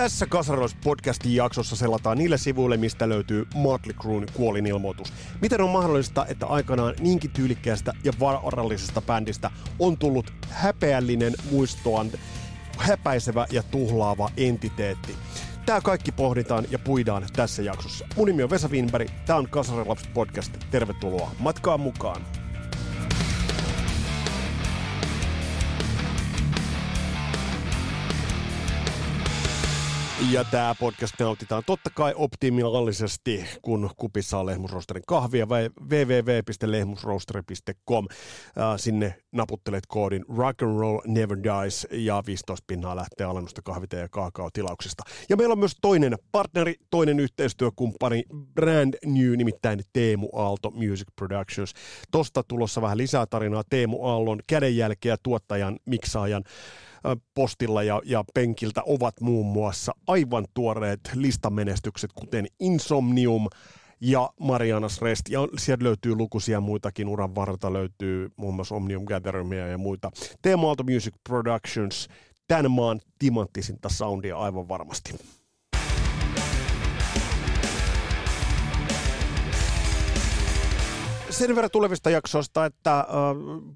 Tässä Kasarilais-podcastin jaksossa selataan niille sivuille, mistä löytyy Motley Crue'n kuolinilmoitus. Miten on mahdollista, että aikanaan niinkin tyylikkäästä ja varallisesta bändistä on tullut häpeällinen muistoan häpäisevä ja tuhlaava entiteetti? Tämä kaikki pohditaan ja puidaan tässä jaksossa. Mun nimi on Vesa Winberg, tämä on Kasarilapset podcast. Tervetuloa matkaan mukaan. Ja tämä podcast nautitaan totta kai optimaalisesti, kun kupissa on Lehmusrosterin kahvia vai www.lehmusrosteri.com. Sinne naputtelet koodin Rock and Roll Never Dies ja 15 pinnaa lähtee alennusta kahvite- ja kaakaotilauksesta. Ja meillä on myös toinen partneri, toinen yhteistyökumppani, brand new, nimittäin Teemu Aalto Music Productions. Tosta tulossa vähän lisää tarinaa Teemu Aallon kädenjälkeä tuottajan, miksaajan postilla ja, ja penkiltä ovat muun muassa aivan tuoreet listamenestykset, kuten Insomnium ja Marianas Rest. Ja sieltä löytyy lukuisia muitakin uran varrelta, löytyy muun muassa Omnium Gatherimia ja muita. Teemo Aalto Music Productions, tämän maan timanttisinta soundia aivan varmasti. Sen verran tulevista jaksoista, että äh,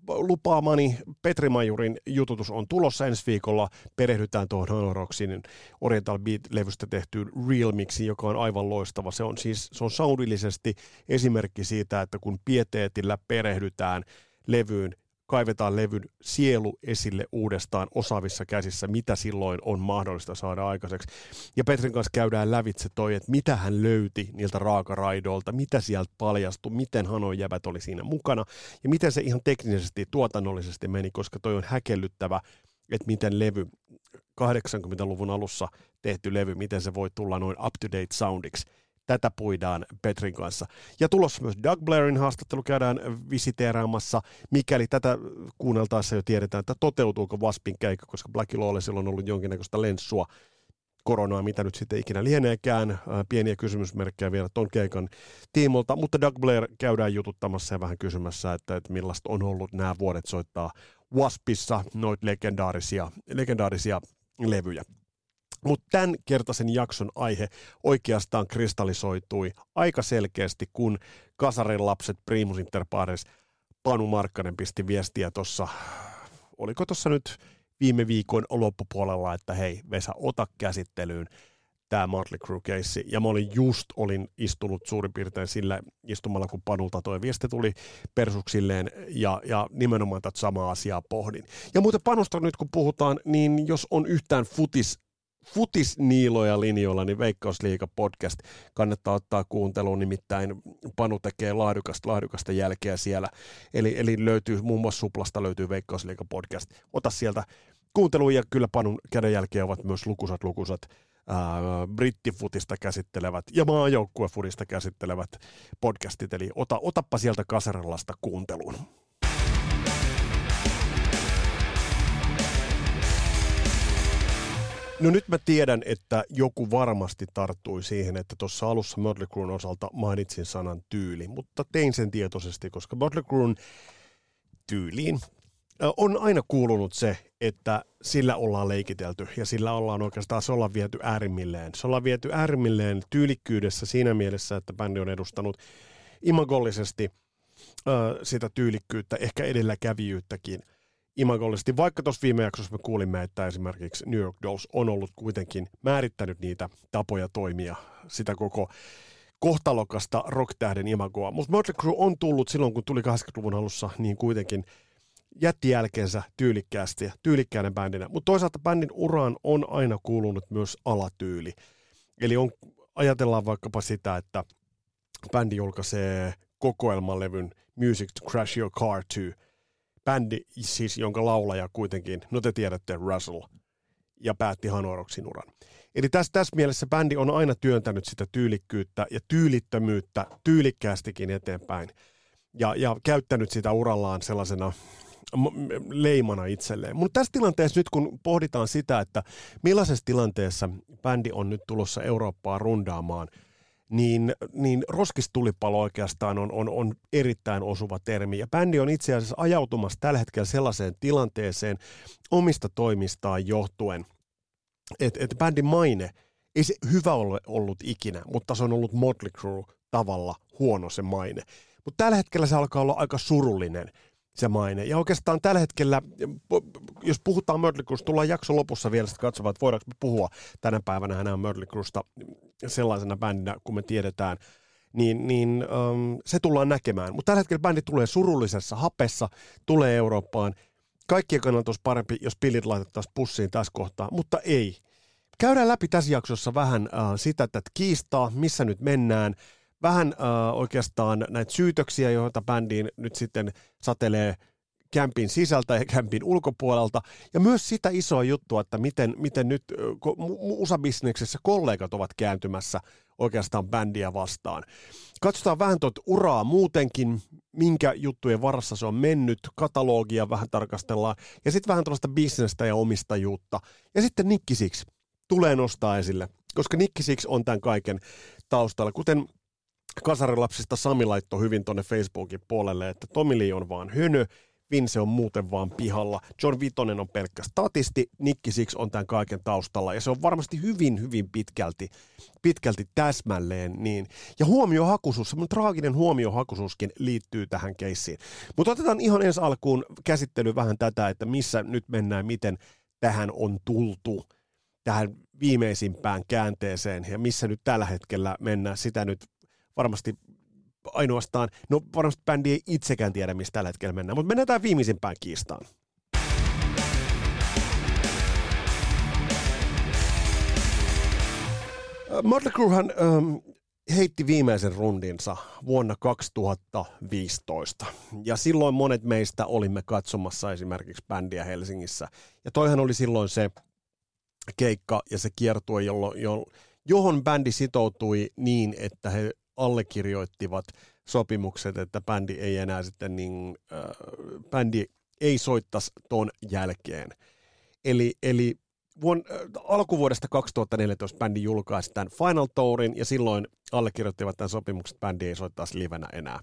lupaamani Petri Majurin jututus on tulossa ensi viikolla. Perehdytään tuohon Honoroxin Oriental Beat-levystä tehtyyn Real Mixin, joka on aivan loistava. Se on siis se on soundillisesti esimerkki siitä, että kun pieteetillä perehdytään levyyn, kaivetaan levyn sielu esille uudestaan osaavissa käsissä, mitä silloin on mahdollista saada aikaiseksi. Ja Petrin kanssa käydään lävitse toi, että mitä hän löyti niiltä raakaraidoilta, mitä sieltä paljastui, miten Hanon jävät oli siinä mukana ja miten se ihan teknisesti, tuotannollisesti meni, koska toi on häkellyttävä, että miten levy 80-luvun alussa tehty levy, miten se voi tulla noin up-to-date soundiksi tätä puidaan Petrin kanssa. Ja tulossa myös Doug Blairin haastattelu käydään visiteeraamassa, mikäli tätä kuunneltaessa jo tiedetään, että toteutuuko Waspin keikka, koska Black Lawlle silloin on ollut jonkinnäköistä lenssua koronaa, mitä nyt sitten ikinä lieneekään. Pieniä kysymysmerkkejä vielä ton keikan tiimolta, mutta Doug Blair käydään jututtamassa ja vähän kysymässä, että, että millaista on ollut nämä vuodet soittaa Waspissa noita legendaarisia, legendaarisia levyjä. Mutta tämän kertaisen jakson aihe oikeastaan kristallisoitui aika selkeästi, kun Kasarin lapset Primus Inter Pares Panu Markkanen pisti viestiä tuossa, oliko tuossa nyt viime viikon loppupuolella, että hei Vesa, ota käsittelyyn tämä Motley Crue case. Ja mä olin just, olin istunut suurin piirtein sillä istumalla, kun Panulta tuo viesti tuli persuksilleen ja, ja nimenomaan tätä samaa asiaa pohdin. Ja muuten Panusta nyt kun puhutaan, niin jos on yhtään futis futisniiloja linjoilla, niin Veikkausliiga podcast kannattaa ottaa kuunteluun, nimittäin Panu tekee laadukasta, laadukasta jälkeä siellä. Eli, eli löytyy, muun muassa Suplasta löytyy Veikkausliiga podcast. Ota sieltä kuunteluun ja kyllä Panun kädenjälkeä ovat myös lukusat lukusat ää, brittifutista käsittelevät ja maajoukkuefutista käsittelevät podcastit. Eli ota, otappa sieltä Kasaralasta kuunteluun. No nyt mä tiedän, että joku varmasti tarttui siihen, että tuossa alussa Mötley Cruen osalta mainitsin sanan tyyli, mutta tein sen tietoisesti, koska Mötley Cruen tyyliin on aina kuulunut se, että sillä ollaan leikitelty ja sillä ollaan oikeastaan, se ollaan viety äärimmilleen. Se ollaan viety äärimmilleen tyylikkyydessä siinä mielessä, että bändi on edustanut imagollisesti sitä tyylikkyyttä, ehkä edelläkävijyyttäkin – imagollisesti, vaikka tuossa viime jaksossa me kuulimme, että esimerkiksi New York Dolls on ollut kuitenkin määrittänyt niitä tapoja toimia, sitä koko kohtalokasta rocktähden imagoa. Mutta Motley Crue on tullut silloin, kun tuli 80-luvun alussa, niin kuitenkin jätti jälkeensä tyylikkäästi ja tyylikkäinen bändinä. Mutta toisaalta bändin uraan on aina kuulunut myös alatyyli. Eli on, ajatellaan vaikkapa sitä, että bändi julkaisee kokoelmalevyn Music to Crash Your Car 2 – bändi, siis jonka laulaja kuitenkin, no te tiedätte, Russell, ja päätti Hanoroksin uran. Eli tässä, tässä mielessä bändi on aina työntänyt sitä tyylikkyyttä ja tyylittömyyttä tyylikkäästikin eteenpäin. Ja, ja käyttänyt sitä urallaan sellaisena leimana itselleen. Mutta tässä tilanteessa nyt, kun pohditaan sitä, että millaisessa tilanteessa bändi on nyt tulossa Eurooppaan rundaamaan, niin, niin roskistulipalo oikeastaan on, on, on erittäin osuva termi. Ja bändi on itse asiassa ajautumassa tällä hetkellä sellaiseen tilanteeseen omista toimistaan johtuen, että et bändin maine, ei se hyvä ole ollut ikinä, mutta se on ollut Motley Crue tavalla huono se maine. Mutta tällä hetkellä se alkaa olla aika surullinen se maine. Ja oikeastaan tällä hetkellä, jos puhutaan Cruesta, tullaan jakson lopussa vielä sitten katsomaan, että voidaanko me puhua tänä päivänä Mötley Cruesta sellaisena bändinä, kun me tiedetään, niin, niin um, se tullaan näkemään. Mutta tällä hetkellä bändi tulee surullisessa hapessa, tulee Eurooppaan. Kaikkien kannalta olisi parempi, jos pillit laitettaisiin pussiin tässä kohtaa, mutta ei. Käydään läpi tässä jaksossa vähän uh, sitä, että kiistaa, missä nyt mennään – vähän äh, oikeastaan näitä syytöksiä, joita bändiin nyt sitten satelee kämpin sisältä ja kämpin ulkopuolelta. Ja myös sitä isoa juttua, että miten, miten nyt USA-bisneksessä kollegat ovat kääntymässä oikeastaan bändiä vastaan. Katsotaan vähän tuota uraa muutenkin, minkä juttujen varassa se on mennyt, katalogia vähän tarkastellaan, ja sitten vähän tuollaista bisnestä ja omistajuutta. Ja sitten Nikki Six tulee nostaa esille, koska Nikki Six on tämän kaiken taustalla. Kuten kasarilapsista Sami laittoi hyvin tuonne Facebookin puolelle, että Tomi Lee on vaan hönö, Vince on muuten vaan pihalla, John Vitonen on pelkkä statisti, Nikki Six on tämän kaiken taustalla, ja se on varmasti hyvin, hyvin pitkälti, pitkälti täsmälleen niin. Ja huomiohakuisuus, semmoinen traaginen huomiohakuisuuskin liittyy tähän keissiin. Mutta otetaan ihan ensi alkuun käsittely vähän tätä, että missä nyt mennään, miten tähän on tultu tähän viimeisimpään käänteeseen ja missä nyt tällä hetkellä mennään. Sitä nyt varmasti ainoastaan, no varmasti bändi ei itsekään tiedä, mistä tällä hetkellä mennään, mutta mennään tähän viimeisimpään kiistaan. Mötley Cruehan ähm, heitti viimeisen rundinsa vuonna 2015. Ja silloin monet meistä olimme katsomassa esimerkiksi bändiä Helsingissä. Ja toihan oli silloin se keikka ja se kiertue, jollo, jo, johon bändi sitoutui niin, että he allekirjoittivat sopimukset, että bändi ei enää sitten niin, äh, bändi ei soittaisi ton jälkeen. Eli, eli vuon, äh, alkuvuodesta 2014 bändi julkaisi tämän Final Tourin ja silloin allekirjoittivat tämän sopimuksen, että bändi ei soittaisi livenä enää.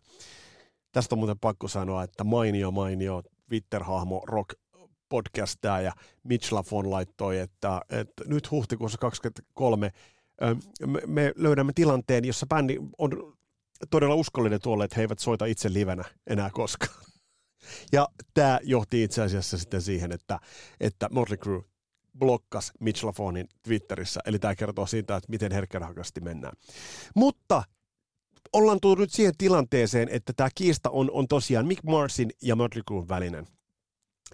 Tästä on muuten pakko sanoa, että mainio mainio Twitter-hahmo Rock podcastaa ja Mitch Lafon laittoi, että, että nyt huhtikuussa 2023 me, me löydämme tilanteen, jossa bändi on todella uskollinen tuolle, että he eivät soita itse livenä enää koskaan. Ja tämä johti itse asiassa sitten siihen, että, että Motley Crue blokkas Mitch Lafonin Twitterissä, eli tämä kertoo siitä, että miten herkkänahkasti mennään. Mutta ollaan tullut nyt siihen tilanteeseen, että tämä kiista on, on tosiaan Mick Marsin ja Motley Cruen välinen.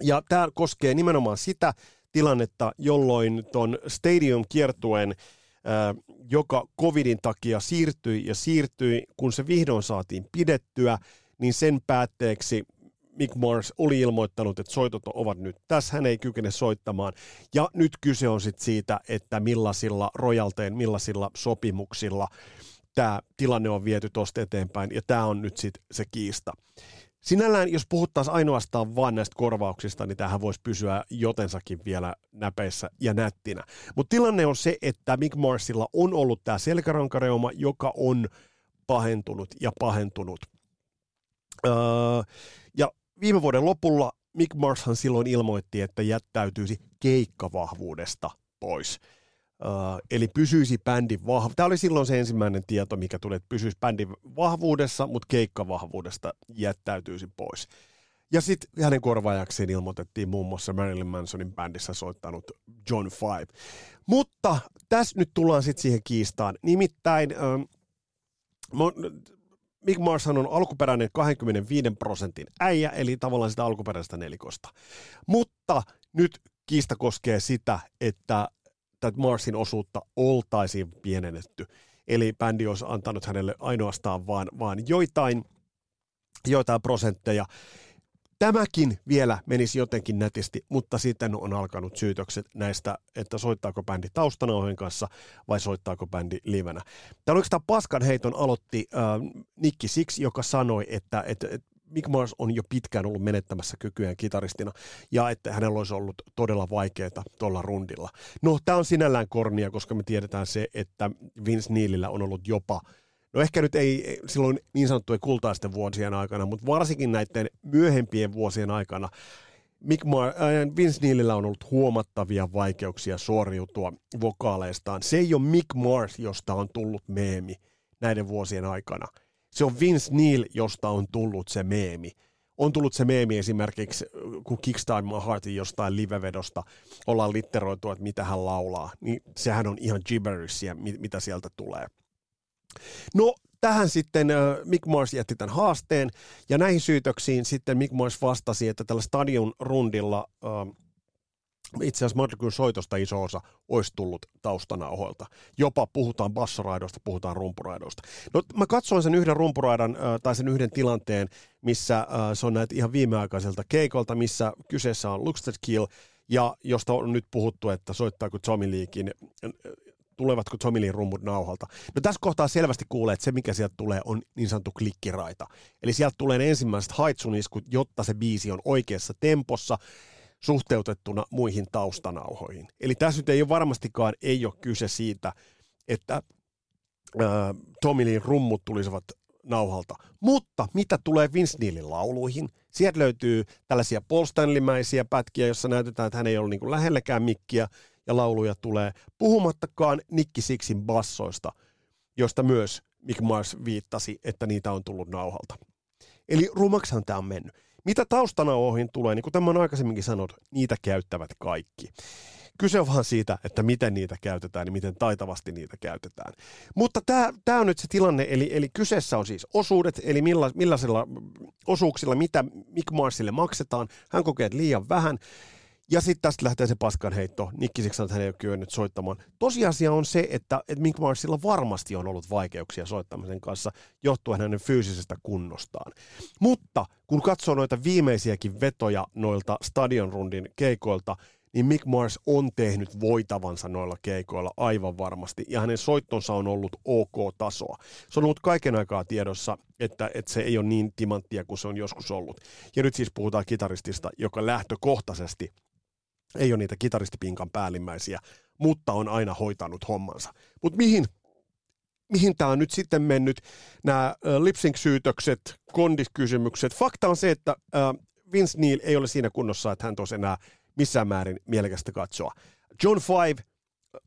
Ja tämä koskee nimenomaan sitä tilannetta, jolloin ton Stadium-kiertueen joka covidin takia siirtyi ja siirtyi, kun se vihdoin saatiin pidettyä, niin sen päätteeksi Mick Mars oli ilmoittanut, että soitot ovat nyt tässä, hän ei kykene soittamaan. Ja nyt kyse on sitten siitä, että millaisilla rojalteen, millaisilla sopimuksilla tämä tilanne on viety tuosta eteenpäin, ja tämä on nyt sitten se kiista. Sinällään, jos puhuttaisiin ainoastaan vain näistä korvauksista, niin tähän voisi pysyä jotensakin vielä näpeissä ja nättinä. Mutta tilanne on se, että Mick Marsilla on ollut tämä selkärankareuma, joka on pahentunut ja pahentunut. Öö, ja viime vuoden lopulla Mick Marshan silloin ilmoitti, että jättäytyisi keikkavahvuudesta pois. Uh, eli pysyisi bändin vahvuudessa. Tämä oli silloin se ensimmäinen tieto, mikä tuli, että pysyisi bändin vahvuudessa, mutta keikkavahvuudesta jättäytyisi pois. Ja sitten hänen korvaajakseen ilmoitettiin muun muassa Marilyn Mansonin bändissä soittanut John Five. Mutta tässä nyt tullaan sitten siihen kiistaan. Nimittäin uh, Mick Marshan on alkuperäinen 25 prosentin äijä, eli tavallaan sitä alkuperäistä nelikosta. Mutta nyt kiista koskee sitä, että tätä Marsin osuutta oltaisiin pienennetty. Eli bändi olisi antanut hänelle ainoastaan vaan, vaan joitain, joitain prosentteja. Tämäkin vielä menisi jotenkin nätisti, mutta sitten on alkanut syytökset näistä, että soittaako bändi taustanauhojen kanssa vai soittaako bändi livenä. Täällä oikeastaan paskan heiton aloitti äh, Nikki Six, joka sanoi, että, että, että Mick Mars on jo pitkään ollut menettämässä kykyään kitaristina ja että hänellä olisi ollut todella vaikeaa tuolla rundilla. No, tämä on sinällään kornia, koska me tiedetään se, että Vince Neilillä on ollut jopa No ehkä nyt ei silloin niin sanottujen kultaisten vuosien aikana, mutta varsinkin näiden myöhempien vuosien aikana Mick Mar- äh, Vince Neilillä on ollut huomattavia vaikeuksia suoriutua vokaaleistaan. Se ei ole Mick Mars, josta on tullut meemi näiden vuosien aikana. Se on Vince Neil, josta on tullut se meemi. On tullut se meemi esimerkiksi, kun Kickstart My Heartin jostain livevedosta ollaan litteroitu, että mitä hän laulaa. Niin sehän on ihan gibberishia, mitä sieltä tulee. No, tähän sitten Mick Mars jätti tämän haasteen, ja näihin syytöksiin sitten Mick Mars vastasi, että tällä stadion rundilla itse asiassa Motley soitosta iso osa olisi tullut taustanauhoilta. Jopa puhutaan bassoraidoista, puhutaan rumpuraidoista. No mä katsoin sen yhden rumpuraidan tai sen yhden tilanteen, missä se on näitä ihan viimeaikaiselta keikolta, missä kyseessä on Luxted Kill, ja josta on nyt puhuttu, että soittaako Tommy Leakin tulevatko Tomilin rummut nauhalta. No tässä kohtaa selvästi kuulee, että se mikä sieltä tulee on niin sanottu klikkiraita. Eli sieltä tulee ensimmäiset haitsuniskut, jotta se biisi on oikeassa tempossa suhteutettuna muihin taustanauhoihin. Eli tässä nyt ei ole varmastikaan ei ole kyse siitä, että äh, Tomilin rummut tulisivat nauhalta. Mutta mitä tulee Vince Neilin lauluihin, sieltä löytyy tällaisia Paul Stanley-mäisiä pätkiä, jossa näytetään, että hän ei ollut niin lähelläkään mikkiä, ja lauluja tulee, puhumattakaan Nikki Sixin bassoista, josta myös Mick Mars viittasi, että niitä on tullut nauhalta. Eli rumaksahan tämä on mennyt. Mitä taustanauhoihin tulee, niin kuten mä oon aikaisemminkin sanonut, niitä käyttävät kaikki. Kyse on vaan siitä, että miten niitä käytetään ja miten taitavasti niitä käytetään. Mutta tämä on nyt se tilanne, eli, eli kyseessä on siis osuudet, eli milla, millaisilla osuuksilla, mitä Mick Marsille maksetaan. Hän kokee, liian vähän. Ja sitten tästä lähtee se paskan heitto. Sanoi, että hän ei ole kyennyt soittamaan. Tosiasia on se, että, että Mick Marsilla varmasti on ollut vaikeuksia soittamisen kanssa johtuen hänen fyysisestä kunnostaan. Mutta kun katsoo noita viimeisiäkin vetoja noilta stadionrundin keikoilta, niin Mick Mars on tehnyt voitavansa noilla keikoilla aivan varmasti, ja hänen soittonsa on ollut ok-tasoa. Se on ollut kaiken aikaa tiedossa, että, että se ei ole niin timanttia kuin se on joskus ollut. Ja nyt siis puhutaan kitaristista, joka lähtökohtaisesti ei ole niitä kitaristipinkan päällimmäisiä, mutta on aina hoitanut hommansa. Mutta mihin, mihin tämä on nyt sitten mennyt? Nämä lipsync-syytökset, kondiskysymykset. Fakta on se, että Vince Neil ei ole siinä kunnossa, että hän tosi enää missään määrin mielekästä katsoa. John Five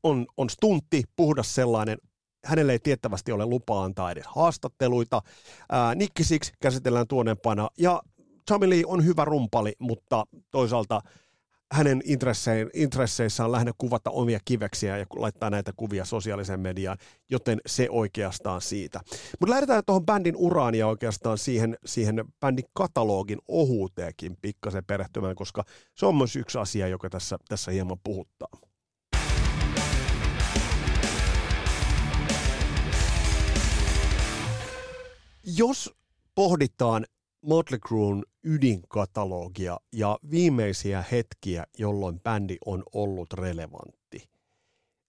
on, on stuntti, puhdas sellainen, hänelle ei tiettävästi ole lupaa antaa edes haastatteluita. Nicky Six käsitellään tuonempana ja Tommy Lee on hyvä rumpali, mutta toisaalta hänen intresseissään on lähinnä kuvata omia kiveksiä ja laittaa näitä kuvia sosiaaliseen mediaan, joten se oikeastaan siitä. Mutta lähdetään tuohon bändin uraan ja oikeastaan siihen, siihen bändin katalogin ohuuteenkin pikkasen perehtymään, koska se on myös yksi asia, joka tässä, tässä hieman puhuttaa. Jos pohditaan Motley Crue'n ydinkatalogia ja viimeisiä hetkiä, jolloin bändi on ollut relevantti,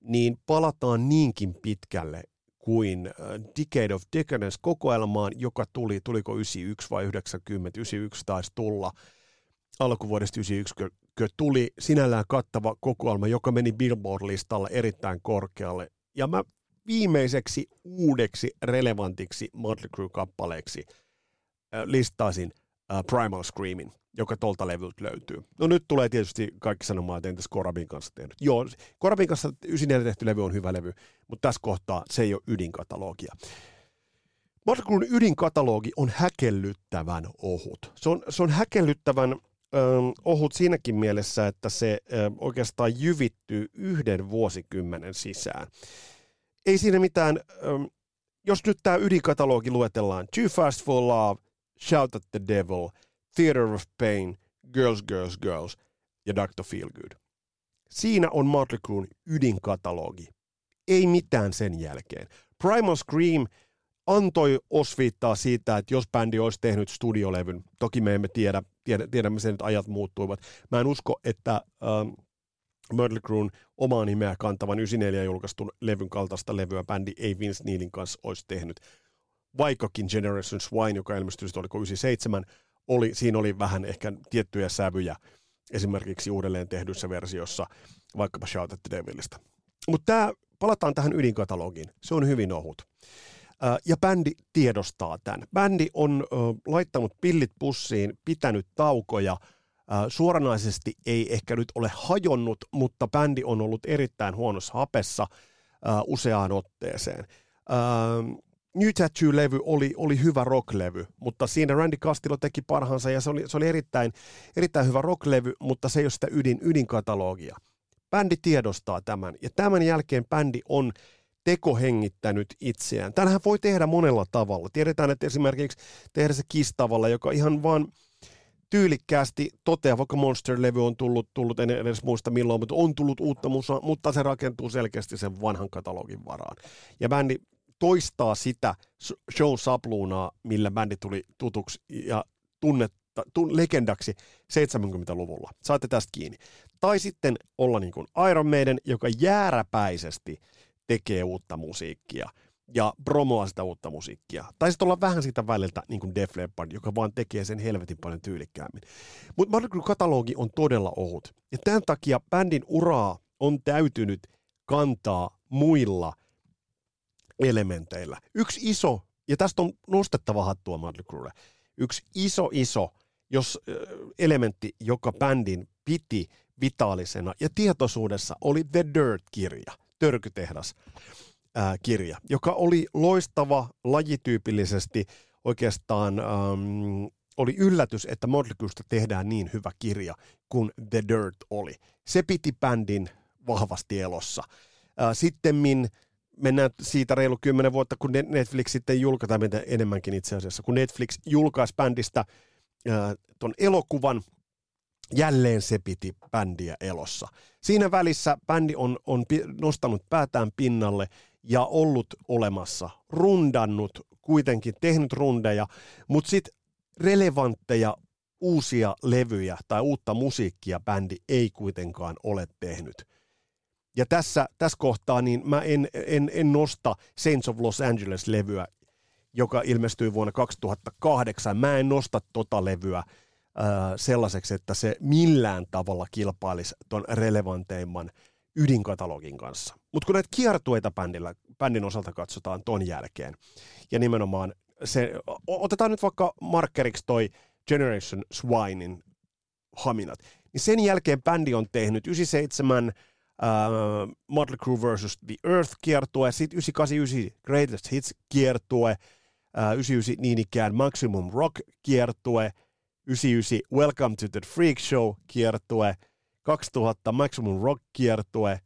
niin palataan niinkin pitkälle kuin äh, Decade of Decadence kokoelmaan, joka tuli, tuliko 91 vai 90, 91 taisi tulla. Alkuvuodesta 91, tuli sinällään kattava kokoelma, joka meni Billboard-listalle erittäin korkealle. Ja mä viimeiseksi uudeksi relevantiksi Motley Crue-kappaleeksi – listaisin uh, Primal Screamin, joka tuolta levyltä löytyy. No nyt tulee tietysti kaikki sanomaan, että entäs Korabin kanssa tehnyt. Joo, Korabin kanssa 94 tehty levy on hyvä levy, mutta tässä kohtaa se ei ole ydinkatalogia. Motley ydinkatalogi on häkellyttävän ohut. Se on, se on häkellyttävän ähm, ohut siinäkin mielessä, että se äh, oikeastaan jyvittyy yhden vuosikymmenen sisään. Ei siinä mitään, ähm, jos nyt tämä ydinkatalogi luetellaan, Too Fast for Love, Shout at the Devil, Theater of Pain, Girls, Girls, Girls ja Dr. Feelgood. Siinä on Motley Crue'n ydinkatalogi. Ei mitään sen jälkeen. Primal Scream antoi osviittaa siitä, että jos bändi olisi tehnyt studiolevyn, toki me emme tiedä, tiedä tiedämme sen, että ajat muuttuivat. Mä en usko, että ähm, Mötley Crue'n omaa nimeä kantavan 94 julkaistun levyn kaltaista levyä bändi ei Vince Neilin kanssa olisi tehnyt vaikkakin Generation Swine, joka ilmestyi oliko 97, oli, siinä oli vähän ehkä tiettyjä sävyjä esimerkiksi uudelleen tehdyssä versiossa, vaikkapa Shout at the Devilistä. Mutta palataan tähän ydinkatalogiin. Se on hyvin ohut. Ja bändi tiedostaa tämän. Bändi on laittanut pillit pussiin, pitänyt taukoja. Suoranaisesti ei ehkä nyt ole hajonnut, mutta bändi on ollut erittäin huonossa hapessa useaan otteeseen. New Tattoo-levy oli, oli hyvä rocklevy, mutta siinä Randy Castillo teki parhaansa ja se oli, se oli erittäin, erittäin hyvä rocklevy, mutta se ei ole sitä ydin, ydinkatalogia. Bändi tiedostaa tämän ja tämän jälkeen bändi on tekohengittänyt itseään. Tänähän voi tehdä monella tavalla. Tiedetään, että esimerkiksi tehdä se kistavalla, joka ihan vaan tyylikkäästi toteaa, vaikka Monster-levy on tullut, tullut en edes muista milloin, mutta on tullut uutta musaa, mutta se rakentuu selkeästi sen vanhan katalogin varaan. Ja bändi toistaa sitä show sapluunaa, millä bändi tuli tutuksi ja tunnetta, tun, legendaksi 70-luvulla. Saatte tästä kiinni. Tai sitten olla niin kuin Iron Maiden, joka jääräpäisesti tekee uutta musiikkia ja promoa sitä uutta musiikkia. Tai sitten olla vähän sitä väliltä niin kuin Def Leppard, joka vaan tekee sen helvetin paljon tyylikkäämmin. Mutta Motley katalogi on todella ohut. Ja tämän takia bändin uraa on täytynyt kantaa muilla elementeillä. Yksi iso, ja tästä on nostettava hattua Cruelle, yksi iso iso jos elementti, joka bändin piti vitaalisena ja tietoisuudessa oli The Dirt-kirja, Törkytehdas ää, kirja, joka oli loistava lajityypillisesti oikeastaan äm, oli yllätys, että Modlikystä tehdään niin hyvä kirja kuin The Dirt oli. Se piti bändin vahvasti elossa. Sitten mennään siitä reilu kymmenen vuotta, kun Netflix sitten julkaisi, enemmänkin itse asiassa, kun Netflix julkaisi bändistä tuon elokuvan, jälleen se piti bändiä elossa. Siinä välissä bändi on, on nostanut päätään pinnalle ja ollut olemassa, rundannut, kuitenkin tehnyt rundeja, mutta sitten relevantteja uusia levyjä tai uutta musiikkia bändi ei kuitenkaan ole tehnyt. Ja tässä, tässä kohtaa niin mä en, en, en nosta Saints of Los Angeles-levyä, joka ilmestyi vuonna 2008. Mä en nosta tota levyä sellaiseksi, että se millään tavalla kilpailisi tuon relevanteimman ydinkatalogin kanssa. Mutta kun näitä kiertueita bändillä, bändin osalta katsotaan ton jälkeen, ja nimenomaan se, otetaan nyt vaikka markkeriksi toi Generation Swinein haminat, niin sen jälkeen bändi on tehnyt 97 uh, Motley Crue vs. The Earth kiertue, sitten 989 Greatest Hits kiertue, uh, 99 niin ikään Maximum Rock kiertue, 99 Welcome to the Freak Show kiertue, 2000 Maximum Rock kiertue,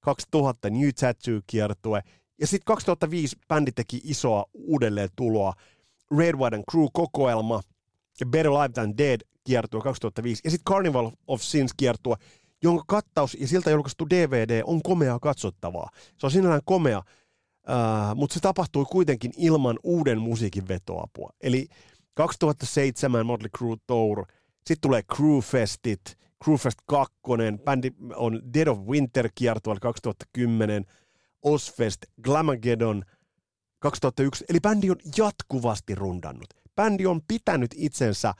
2000 New Tattoo kiertue ja sitten 2005 bändi teki isoa uudelleen tuloa Red, White and Crew kokoelma ja Better Live Than Dead kiertue 2005 ja sitten Carnival of Sins kiertue, jonka kattaus ja siltä julkaistu DVD on komeaa katsottavaa. Se on sinällään komea, uh, mutta se tapahtui kuitenkin ilman uuden musiikin vetoapua. Eli 2007 Motley Crue Tour, sitten tulee Crewfestit, Crewfest 2, bändi on Dead of Winter kiertueella 2010, Osfest, Glamageddon 2001, eli bändi on jatkuvasti rundannut. Bändi on pitänyt itsensä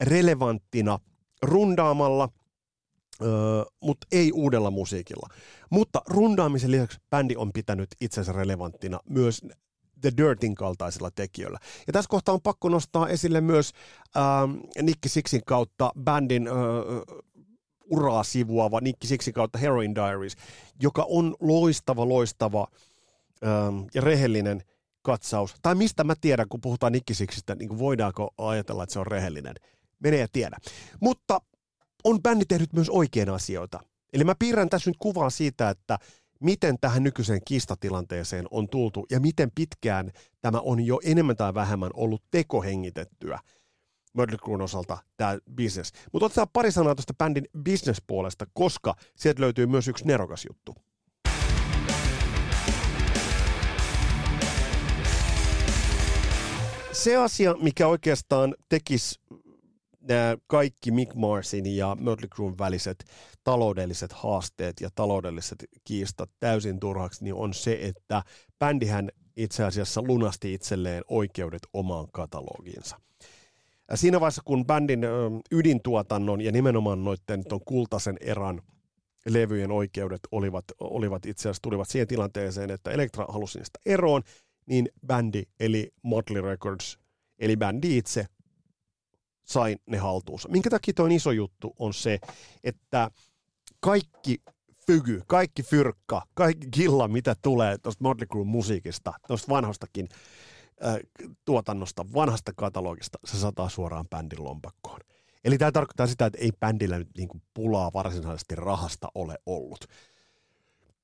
relevanttina rundaamalla, öö, mutta ei uudella musiikilla. Mutta rundaamisen lisäksi bändi on pitänyt itsensä relevanttina myös The Dirtin kaltaisilla tekijöillä. Ja tässä kohtaa on pakko nostaa esille myös ähm, Nicky Sixin kautta bändin äh, uraa sivuava Nicky Sixin kautta Heroin Diaries, joka on loistava, loistava ähm, ja rehellinen katsaus. Tai mistä mä tiedän, kun puhutaan Nicky Sixistä, niin voidaanko ajatella, että se on rehellinen. Menee ja tiedä. Mutta on bändi tehnyt myös oikein asioita. Eli mä piirrän tässä nyt kuvaa siitä, että miten tähän nykyiseen kistatilanteeseen on tultu ja miten pitkään tämä on jo enemmän tai vähemmän ollut tekohengitettyä Mötley osalta tämä business. Mutta otetaan pari sanaa tuosta bändin business-puolesta, koska sieltä löytyy myös yksi nerokas juttu. Se asia, mikä oikeastaan tekisi nämä kaikki Mick Marsin ja Mötley Cruen väliset taloudelliset haasteet ja taloudelliset kiistat täysin turhaksi, niin on se, että bändihän itse asiassa lunasti itselleen oikeudet omaan katalogiinsa. Siinä vaiheessa, kun bändin ydintuotannon ja nimenomaan noiden ton kultaisen eran levyjen oikeudet olivat, olivat itse asiassa tulivat siihen tilanteeseen, että Elektra halusi niistä eroon, niin bändi eli Motley Records, eli bändi itse sai ne haltuunsa. Minkä takia tuo iso juttu on se, että kaikki fygy, kaikki fyrkka, kaikki killa, mitä tulee tuosta Motley Crue musiikista, tuosta vanhastakin äh, tuotannosta, vanhasta katalogista, se sataa suoraan bändin lompakkoon. Eli tämä tarkoittaa sitä, että ei bändillä nyt niin kuin pulaa varsinaisesti rahasta ole ollut.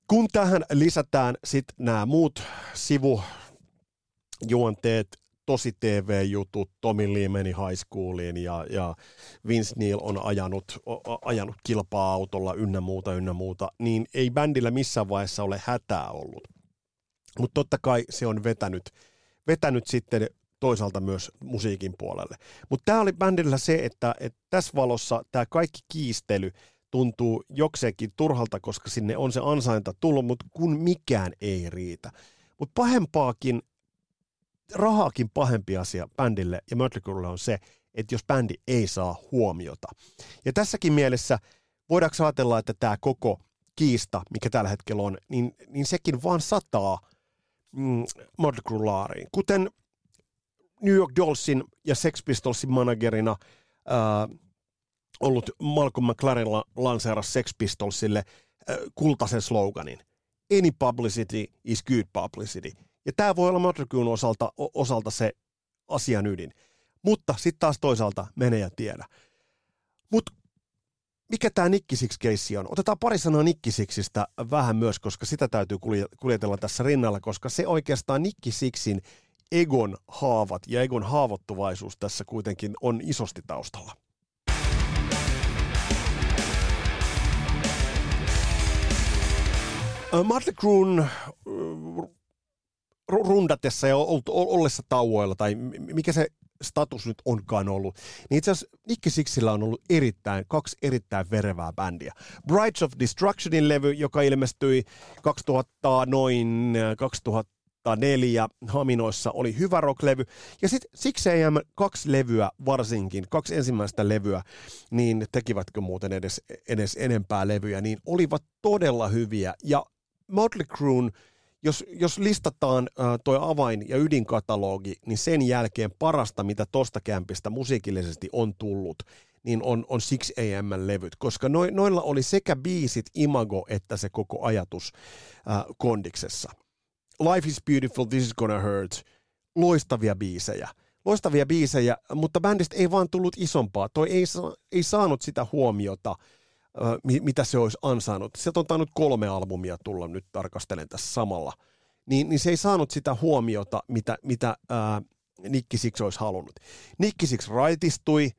Kun tähän lisätään sitten nämä muut sivujuonteet, tosi TV-jutut, Tommy Lee meni high schooliin ja, ja Vince Neil on ajanut, ajanut kilpa-autolla ynnä muuta, ynnä muuta, niin ei bändillä missään vaiheessa ole hätää ollut. Mutta totta kai se on vetänyt, vetänyt sitten toisaalta myös musiikin puolelle. Mutta tämä oli bändillä se, että, että tässä valossa tämä kaikki kiistely tuntuu jokseenkin turhalta, koska sinne on se ansainta tullut, mutta kun mikään ei riitä. Mutta pahempaakin rahaakin pahempi asia bändille ja Mötley on se, että jos bändi ei saa huomiota. Ja tässäkin mielessä voidaanko ajatella, että tämä koko kiista, mikä tällä hetkellä on, niin, niin sekin vaan sataa mm. Kuten New York Dollsin ja Sex Pistolsin managerina ää, ollut Malcolm McLaren lanseerasi Sex Pistolsille ää, kultaisen sloganin. Any publicity is good publicity. Ja tämä voi olla Motley osalta, osalta se asian ydin. Mutta sitten taas toisaalta mene ja tiedä. Mutta mikä tämä Nikkisiksi-keissi on? Otetaan pari sanaa Nikkisiksistä vähän myös, koska sitä täytyy kuljetella tässä rinnalla, koska se oikeastaan Nikkisiksin Egon haavat ja Egon haavoittuvaisuus tässä kuitenkin on isosti taustalla. Mötley Cruen rundatessa ja ollessa tauoilla, tai mikä se status nyt onkaan ollut, niin itse asiassa Nicky Sixillä on ollut erittäin, kaksi erittäin verevää bändiä. Brides of Destructionin levy, joka ilmestyi 2000 noin 2004 Haminoissa, oli hyvä rock-levy. Ja sitten Six AM kaksi levyä varsinkin, kaksi ensimmäistä levyä, niin tekivätkö muuten edes, edes enempää levyjä, niin olivat todella hyviä. Ja Motley Cruen jos, jos listataan äh, tuo avain- ja ydinkatalogi, niin sen jälkeen parasta, mitä tosta kämpistä musiikillisesti on tullut, niin on, on Six AM-levyt, koska no, noilla oli sekä biisit, imago, että se koko ajatus äh, kondiksessa. Life is beautiful, this is gonna hurt. Loistavia biisejä. Loistavia biisejä, mutta bändistä ei vaan tullut isompaa. Toi ei, ei saanut sitä huomiota, mitä se olisi ansainnut. Sieltä on tainnut kolme albumia tulla, nyt tarkastelen tässä samalla. Niin, niin se ei saanut sitä huomiota, mitä, mitä ää, Nikki Six olisi halunnut. Nikki Six raitistui,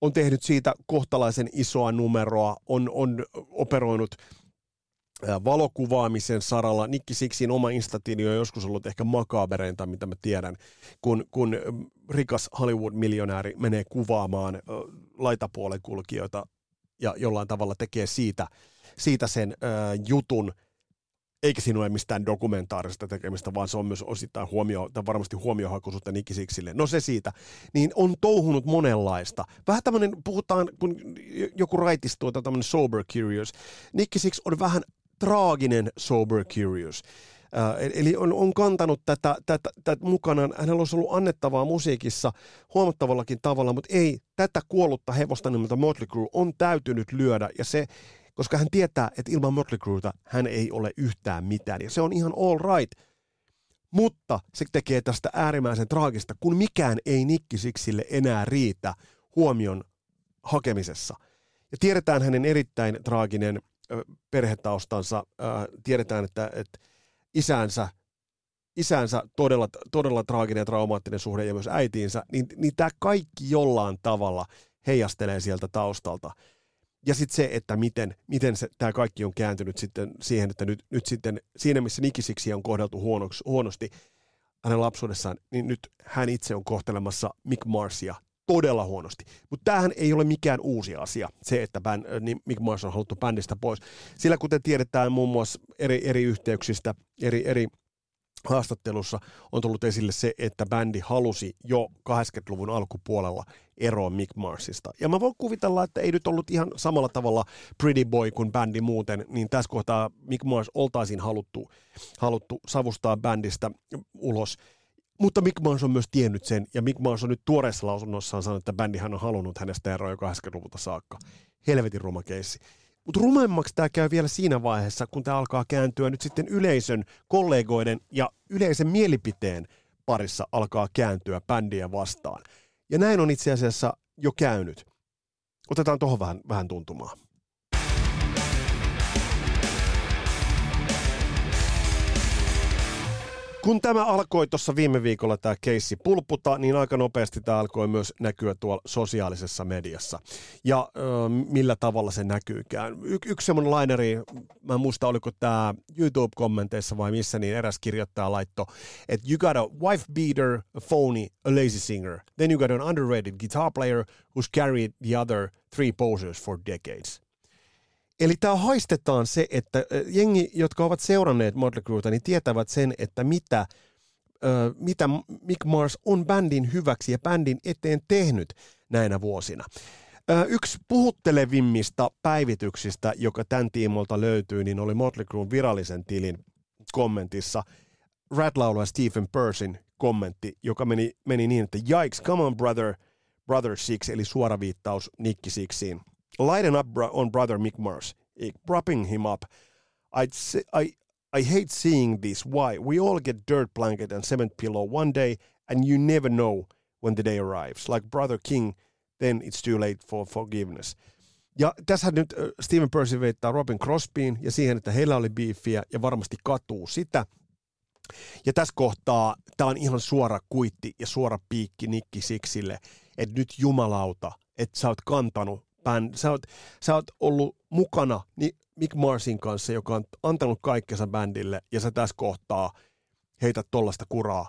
on tehnyt siitä kohtalaisen isoa numeroa, on, on operoinut valokuvaamisen saralla. Nikki Sixin oma instatili on joskus ollut ehkä makabereinta, mitä mä tiedän, kun, kun rikas Hollywood-miljonääri menee kuvaamaan laitapuolen kulkijoita ja jollain tavalla tekee siitä, siitä sen ö, jutun, eikä siinä ole mistään dokumentaarista tekemistä, vaan se on myös osittain huomio, tai varmasti huomiohakuisuutta Nikkisiksille. No se siitä. Niin on touhunut monenlaista. Vähän tämmöinen, puhutaan, kun joku raitistuu, tai tämmöinen sober curious. Nikkisiksi on vähän traaginen sober curious. Eli on, on kantanut tätä, tätä, tätä mukanaan. Hänellä olisi ollut annettavaa musiikissa huomattavallakin tavalla, mutta ei tätä kuollutta hevosta nimeltä Motley Crue on täytynyt lyödä. Ja se, koska hän tietää, että ilman Motley Crueta hän ei ole yhtään mitään. Ja se on ihan all right. Mutta se tekee tästä äärimmäisen traagista, kun mikään ei Nikkisiksille enää riitä huomion hakemisessa. Ja tiedetään hänen erittäin traaginen perhetaustansa. Tiedetään, että, että isänsä, isänsä todella, todella traaginen ja traumaattinen suhde ja myös äitiinsä, niin, niin tämä kaikki jollain tavalla heijastelee sieltä taustalta. Ja sitten se, että miten, miten se, tämä kaikki on kääntynyt sitten siihen, että nyt, nyt sitten siinä, missä Nikisiksi on kohdeltu huonoksi, huonosti hänen lapsuudessaan, niin nyt hän itse on kohtelemassa Mick Marsia todella huonosti. Mutta tämähän ei ole mikään uusi asia, se, että bän, niin Mick Mars on haluttu bändistä pois. Sillä kuten tiedetään muun muassa eri, eri yhteyksistä, eri, eri haastattelussa on tullut esille se, että bändi halusi jo 80-luvun alkupuolella eroa Mick Marsista. Ja mä voin kuvitella, että ei nyt ollut ihan samalla tavalla Pretty Boy kuin bändi muuten, niin tässä kohtaa Mick Mars oltaisiin haluttu, haluttu savustaa bändistä ulos. Mutta Mick Mars on myös tiennyt sen, ja Mick Mars on nyt tuoreessa lausunnossaan sanonut, että bändihän on halunnut hänestä eroa jo 80-luvulta saakka. Helvetin ruma keissi. Mutta rumemmaksi tämä käy vielä siinä vaiheessa, kun tämä alkaa kääntyä nyt sitten yleisön, kollegoiden ja yleisen mielipiteen parissa alkaa kääntyä bändiä vastaan. Ja näin on itse asiassa jo käynyt. Otetaan tuohon vähän, vähän tuntumaan. Kun tämä alkoi tuossa viime viikolla tämä keissi pulputa, niin aika nopeasti tämä alkoi myös näkyä tuolla sosiaalisessa mediassa. Ja ö, millä tavalla se näkyykään. Y- yksi semmoinen laineri, mä en muista oliko tämä YouTube-kommenteissa vai missä, niin eräs kirjoittaja laitto, että you got a wife beater, a phony, a lazy singer. Then you got an underrated guitar player who's carried the other three posers for decades. Eli tämä haistetaan se, että jengi, jotka ovat seuranneet Motley Crueta, niin tietävät sen, että mitä, mitä Mick Mars on bändin hyväksi ja bändin eteen tehnyt näinä vuosina. Yksi puhuttelevimmista päivityksistä, joka tämän tiimolta löytyy, niin oli Motley Crue'n virallisen tilin kommentissa Rat Stephen Persin kommentti, joka meni, meni niin, että Yikes, come on brother, brother six, eli suora viittaus Nikki Sixiin – lighten up on brother Mick Mars, propping him up. I'd say, I, I hate seeing this. Why? We all get dirt blanket and cement pillow one day, and you never know when the day arrives. Like Brother King, then it's too late for forgiveness. Ja tässä nyt Steven Percy veittää Robin Crosbyin ja siihen, että heillä oli beefiä ja varmasti katuu sitä. Ja tässä kohtaa tämä on ihan suora kuitti ja suora piikki Nikki Sixille, että nyt jumalauta, että sä oot kantanut bänd, sä oot, sä oot ollut mukana Mick Marsin kanssa, joka on antanut kaikkensa bändille, ja sä tässä kohtaa heität tollasta kuraa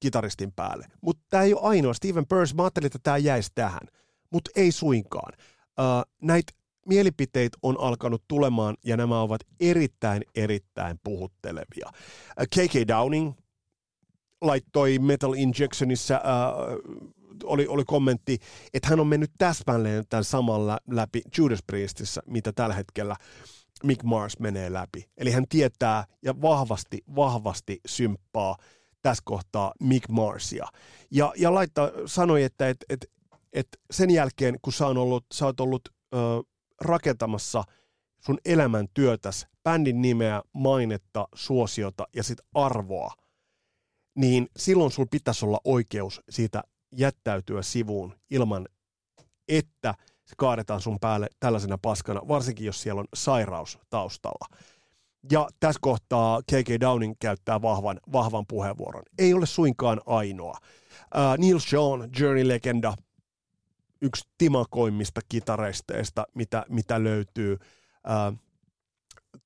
kitaristin päälle. Mutta tämä ei ole ainoa. Steven Pearce, mä ajattelin, että tämä jäisi tähän, mutta ei suinkaan. Uh, näitä mielipiteitä on alkanut tulemaan, ja nämä ovat erittäin, erittäin puhuttelevia. Uh, K.K. Downing laittoi Metal Injectionissa uh, oli, oli kommentti, että hän on mennyt täsmälleen tämän saman läpi Judas Priestissä, mitä tällä hetkellä Mick Mars menee läpi. Eli hän tietää ja vahvasti, vahvasti symppaa tässä kohtaa Mick Marsia. Ja, ja laittaa, sanoi, että et, et, et sen jälkeen, kun sä, on ollut, sä oot ollut ö, rakentamassa sun elämän työtäs, bändin nimeä, mainetta, suosiota ja sit arvoa, niin silloin sulla pitäisi olla oikeus siitä jättäytyä sivuun ilman, että se kaadetaan sun päälle tällaisena paskana, varsinkin jos siellä on sairaus taustalla. Ja tässä kohtaa K.K. Downing käyttää vahvan, vahvan puheenvuoron. Ei ole suinkaan ainoa. Uh, Neil Sean, Journey-legenda, yksi timakoimmista kitareisteista, mitä, mitä löytyy, uh,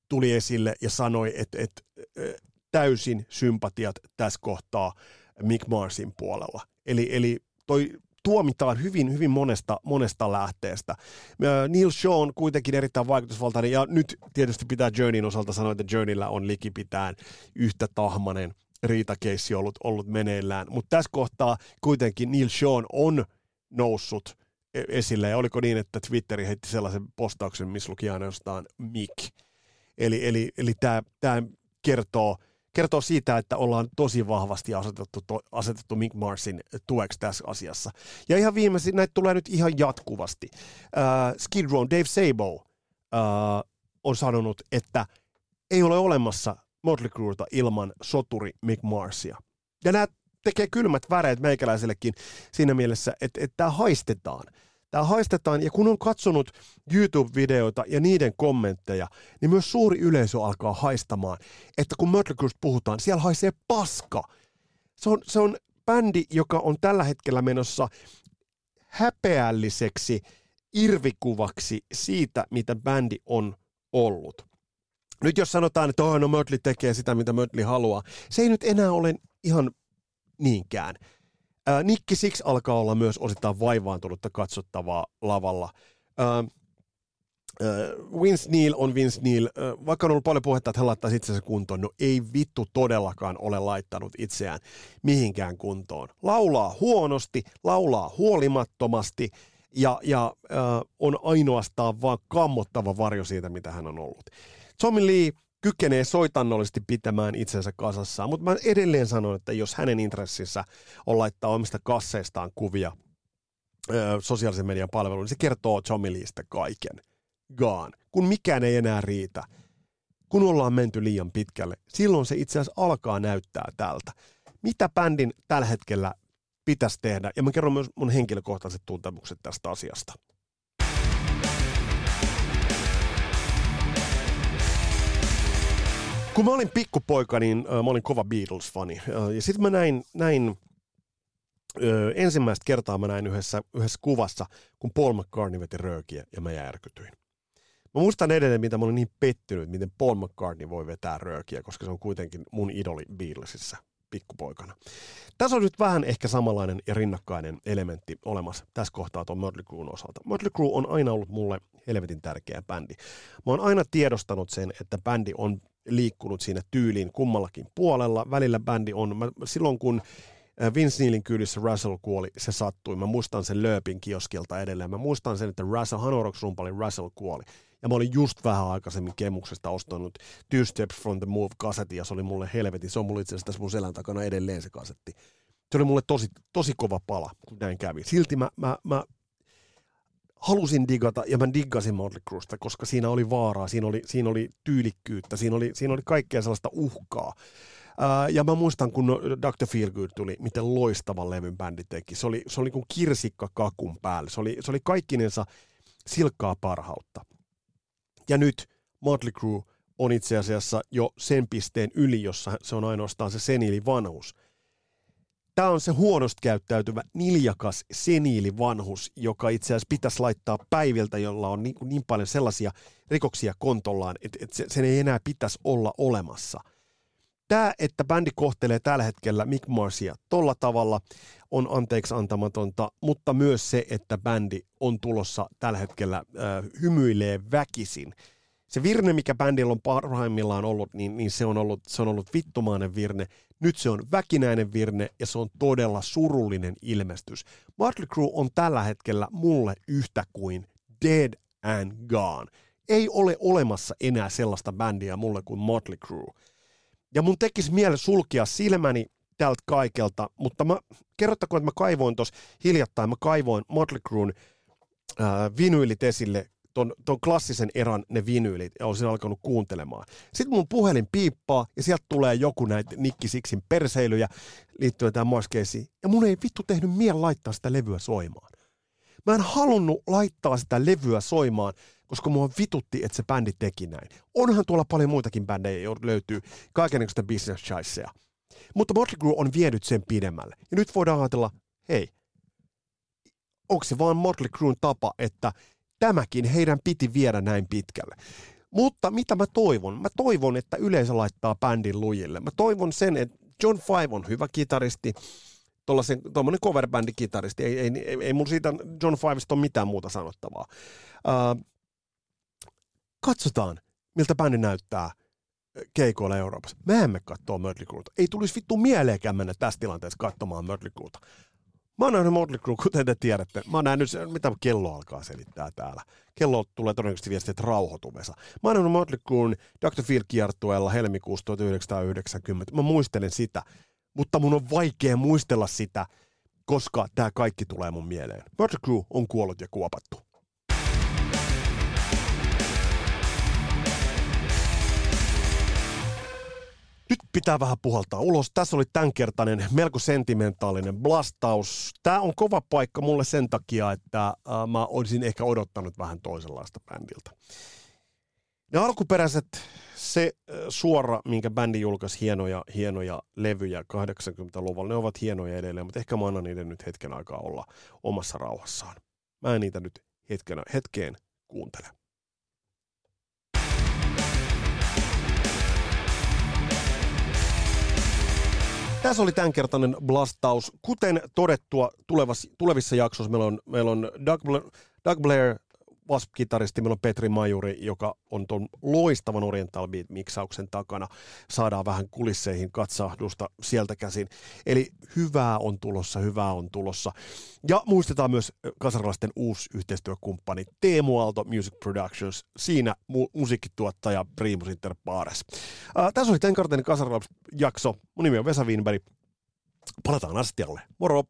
tuli esille ja sanoi, että, että täysin sympatiat tässä kohtaa Mick Marsin puolella. Eli, eli toi tuomitaan hyvin, hyvin monesta, monesta lähteestä. Neil Sean kuitenkin erittäin vaikutusvaltainen, ja nyt tietysti pitää Journeyn osalta sanoa, että Journeyllä on likipitään yhtä tahmanen riitakeissi ollut, ollut meneillään. Mutta tässä kohtaa kuitenkin Neil Sean on noussut e-, esille, ja oliko niin, että Twitteri heitti sellaisen postauksen, missä luki ainoastaan Mick. Eli, eli, eli tämä kertoo – kertoo siitä, että ollaan tosi vahvasti asetettu, to, asetettu Mick Marsin tueksi tässä asiassa. Ja ihan viimeisin, näitä tulee nyt ihan jatkuvasti. Uh, Skid Row, Dave Sabo uh, on sanonut, että ei ole olemassa Motley Crueta ilman soturi Mick Marsia. Ja nämä tekee kylmät väreet meikäläisellekin siinä mielessä, että, että tämä haistetaan. Tämä haistetaan, ja kun on katsonut YouTube-videoita ja niiden kommentteja, niin myös suuri yleisö alkaa haistamaan, että kun Mötley puhutaan, siellä haisee paska. Se on, se on bändi, joka on tällä hetkellä menossa häpeälliseksi irvikuvaksi siitä, mitä bändi on ollut. Nyt jos sanotaan, että oh, no Mötley tekee sitä, mitä Mötley haluaa, se ei nyt enää ole ihan niinkään. Nikki Six alkaa olla myös osittain vaivaantunutta katsottavaa lavalla. Ää, Vince Neil on Vince Neil. Vaikka on ollut paljon puhetta, että hän laittaisi itsensä kuntoon, no ei vittu todellakaan ole laittanut itseään mihinkään kuntoon. Laulaa huonosti, laulaa huolimattomasti ja, ja äh, on ainoastaan vaan kammottava varjo siitä, mitä hän on ollut. Tommy Lee kykenee soitannollisesti pitämään itsensä kasassa, mutta mä edelleen sanon, että jos hänen intressissä on laittaa omista kasseistaan kuvia ö, sosiaalisen median palveluun, niin se kertoo Tommy kaiken. Gone. Kun mikään ei enää riitä, kun ollaan menty liian pitkälle, silloin se itse asiassa alkaa näyttää tältä. Mitä bändin tällä hetkellä pitäisi tehdä? Ja mä kerron myös mun henkilökohtaiset tuntemukset tästä asiasta. Kun mä olin pikkupoika, niin äh, mä olin kova Beatles-fani. Äh, ja sitten mä näin, näin äh, ensimmäistä kertaa mä näin yhdessä, yhdessä kuvassa, kun Paul McCartney veti röökiä ja mä järkytyin. Mä muistan edelleen, mitä mä olin niin pettynyt, miten Paul McCartney voi vetää röökiä, koska se on kuitenkin mun idoli Beatlesissa pikkupoikana. Tässä on nyt vähän ehkä samanlainen ja rinnakkainen elementti olemassa tässä kohtaa tuon Mötley Cruen osalta. Mötley Crue on aina ollut mulle helvetin tärkeä bändi. Mä oon aina tiedostanut sen, että bändi on liikkunut siinä tyyliin kummallakin puolella. Välillä bändi on, mä, silloin kun äh, Vince Neilin kyydissä Russell kuoli, se sattui. Mä muistan sen Lööpin kioskilta edelleen. Mä muistan sen, että Russell, Hanoroks rumpali Russell kuoli. Ja mä olin just vähän aikaisemmin Kemuksesta ostanut Two Steps from the Move-kasetin, ja se oli mulle helvetin. Se on mulle itse asiassa tässä mun selän takana edelleen se kasetti. Se oli mulle tosi, tosi kova pala, kun näin kävi. Silti mä, mä, mä halusin digata, ja mä diggasin Motley Cruesta, koska siinä oli vaaraa, siinä oli, siinä oli tyylikkyyttä, siinä oli, siinä oli kaikkea sellaista uhkaa. Ja mä muistan, kun Dr. Feelgood tuli, miten loistavan levyn bändi teki. Se oli, se oli kuin kirsikka kakun päälle. Se oli, se oli kaikkinensa silkkaa parhautta. Ja nyt Motley Crue on itse asiassa jo sen pisteen yli, jossa se on ainoastaan se seniili vanhus. Tämä on se huonosti käyttäytyvä niljakas seniili vanhus, joka itse asiassa pitäisi laittaa päiviltä, jolla on niin, niin paljon sellaisia rikoksia kontollaan, että, että sen ei enää pitäisi olla olemassa. Tämä, että bändi kohtelee tällä hetkellä Mick Marsia tolla tavalla, on anteeksi antamatonta, mutta myös se, että bändi on tulossa tällä hetkellä äh, hymyilee väkisin. Se virne, mikä bändillä on parhaimmillaan ollut, niin, niin se, on ollut, se on ollut vittumainen virne. Nyt se on väkinäinen virne ja se on todella surullinen ilmestys. Motley Crue on tällä hetkellä mulle yhtä kuin dead and gone. Ei ole olemassa enää sellaista bändiä mulle kuin Motley Crue. Ja mun tekisi mieli sulkia silmäni tältä kaikelta, mutta mä, kerrottakoon, että mä kaivoin tuossa hiljattain, mä kaivoin Motley Cruen äh, vinyylit esille, ton, ton klassisen eran ne vinyylit, ja olisin alkanut kuuntelemaan. Sitten mun puhelin piippaa, ja sieltä tulee joku näitä Nikki Sixin perseilyjä liittyen tähän Marskeisiin, ja mun ei vittu tehnyt mieli laittaa sitä levyä soimaan. Mä en halunnut laittaa sitä levyä soimaan, koska mua vitutti, että se bändi teki näin. Onhan tuolla paljon muitakin bändejä, joilla löytyy kaikenlaista business choiceja. Mutta Motley Crue on vienyt sen pidemmälle. Ja nyt voidaan ajatella, hei, onko se vaan Motley Cruen tapa, että tämäkin heidän piti viedä näin pitkälle. Mutta mitä mä toivon? Mä toivon, että yleisö laittaa bändin lujille. Mä toivon sen, että John Five on hyvä kitaristi, tuommoinen cover kitaristi. Ei, ei, ei, ei mun siitä John Fivesta ole mitään muuta sanottavaa. Uh, katsotaan, miltä bändi näyttää keikoilla Euroopassa. Me emme katsoa Mötley. Ei tulisi vittu mieleenkään mennä tässä tilanteessa katsomaan Mötley. Mä oon nähnyt Motley Crue, kuten te tiedätte. Mä oon nähnyt, mitä kello alkaa selittää täällä. Kello tulee todennäköisesti viestiä, että rauhoituvesa. Mä oon nähnyt Motley Cruen Dr. Phil kiertueella helmikuussa 1990. Mä muistelen sitä, mutta mun on vaikea muistella sitä, koska tämä kaikki tulee mun mieleen. Motley Crue on kuollut ja kuopattu. Nyt pitää vähän puhaltaa ulos. Tässä oli tämänkertainen melko sentimentaalinen blastaus. Tämä on kova paikka mulle sen takia, että mä olisin ehkä odottanut vähän toisenlaista bändiltä. Ne alkuperäiset, se suora, minkä bändi julkaisi hienoja, hienoja levyjä 80-luvulla, ne ovat hienoja edelleen, mutta ehkä mä annan niiden nyt hetken aikaa olla omassa rauhassaan. Mä en niitä nyt hetkenä, hetkeen kuuntele. Tässä oli tämänkertainen blastaus. Kuten todettua tulevassa, tulevissa jaksoissa meillä on, meillä on Doug, Blair, Doug Blair Wasp-kitaristi, meillä on Petri Majuri, joka on tuon loistavan Oriental Beat-miksauksen takana. Saadaan vähän kulisseihin katsahdusta sieltä käsin. Eli hyvää on tulossa, hyvää on tulossa. Ja muistetaan myös kasarilaisten uusi yhteistyökumppani Teemu Aalto Music Productions. Siinä mu- musiikkituottaja Primus Inter Pares. Äh, tässä oli Tenkarten kasarilaps jakso. Mun nimi on Vesa Wienberg. Palataan astialle. Moro!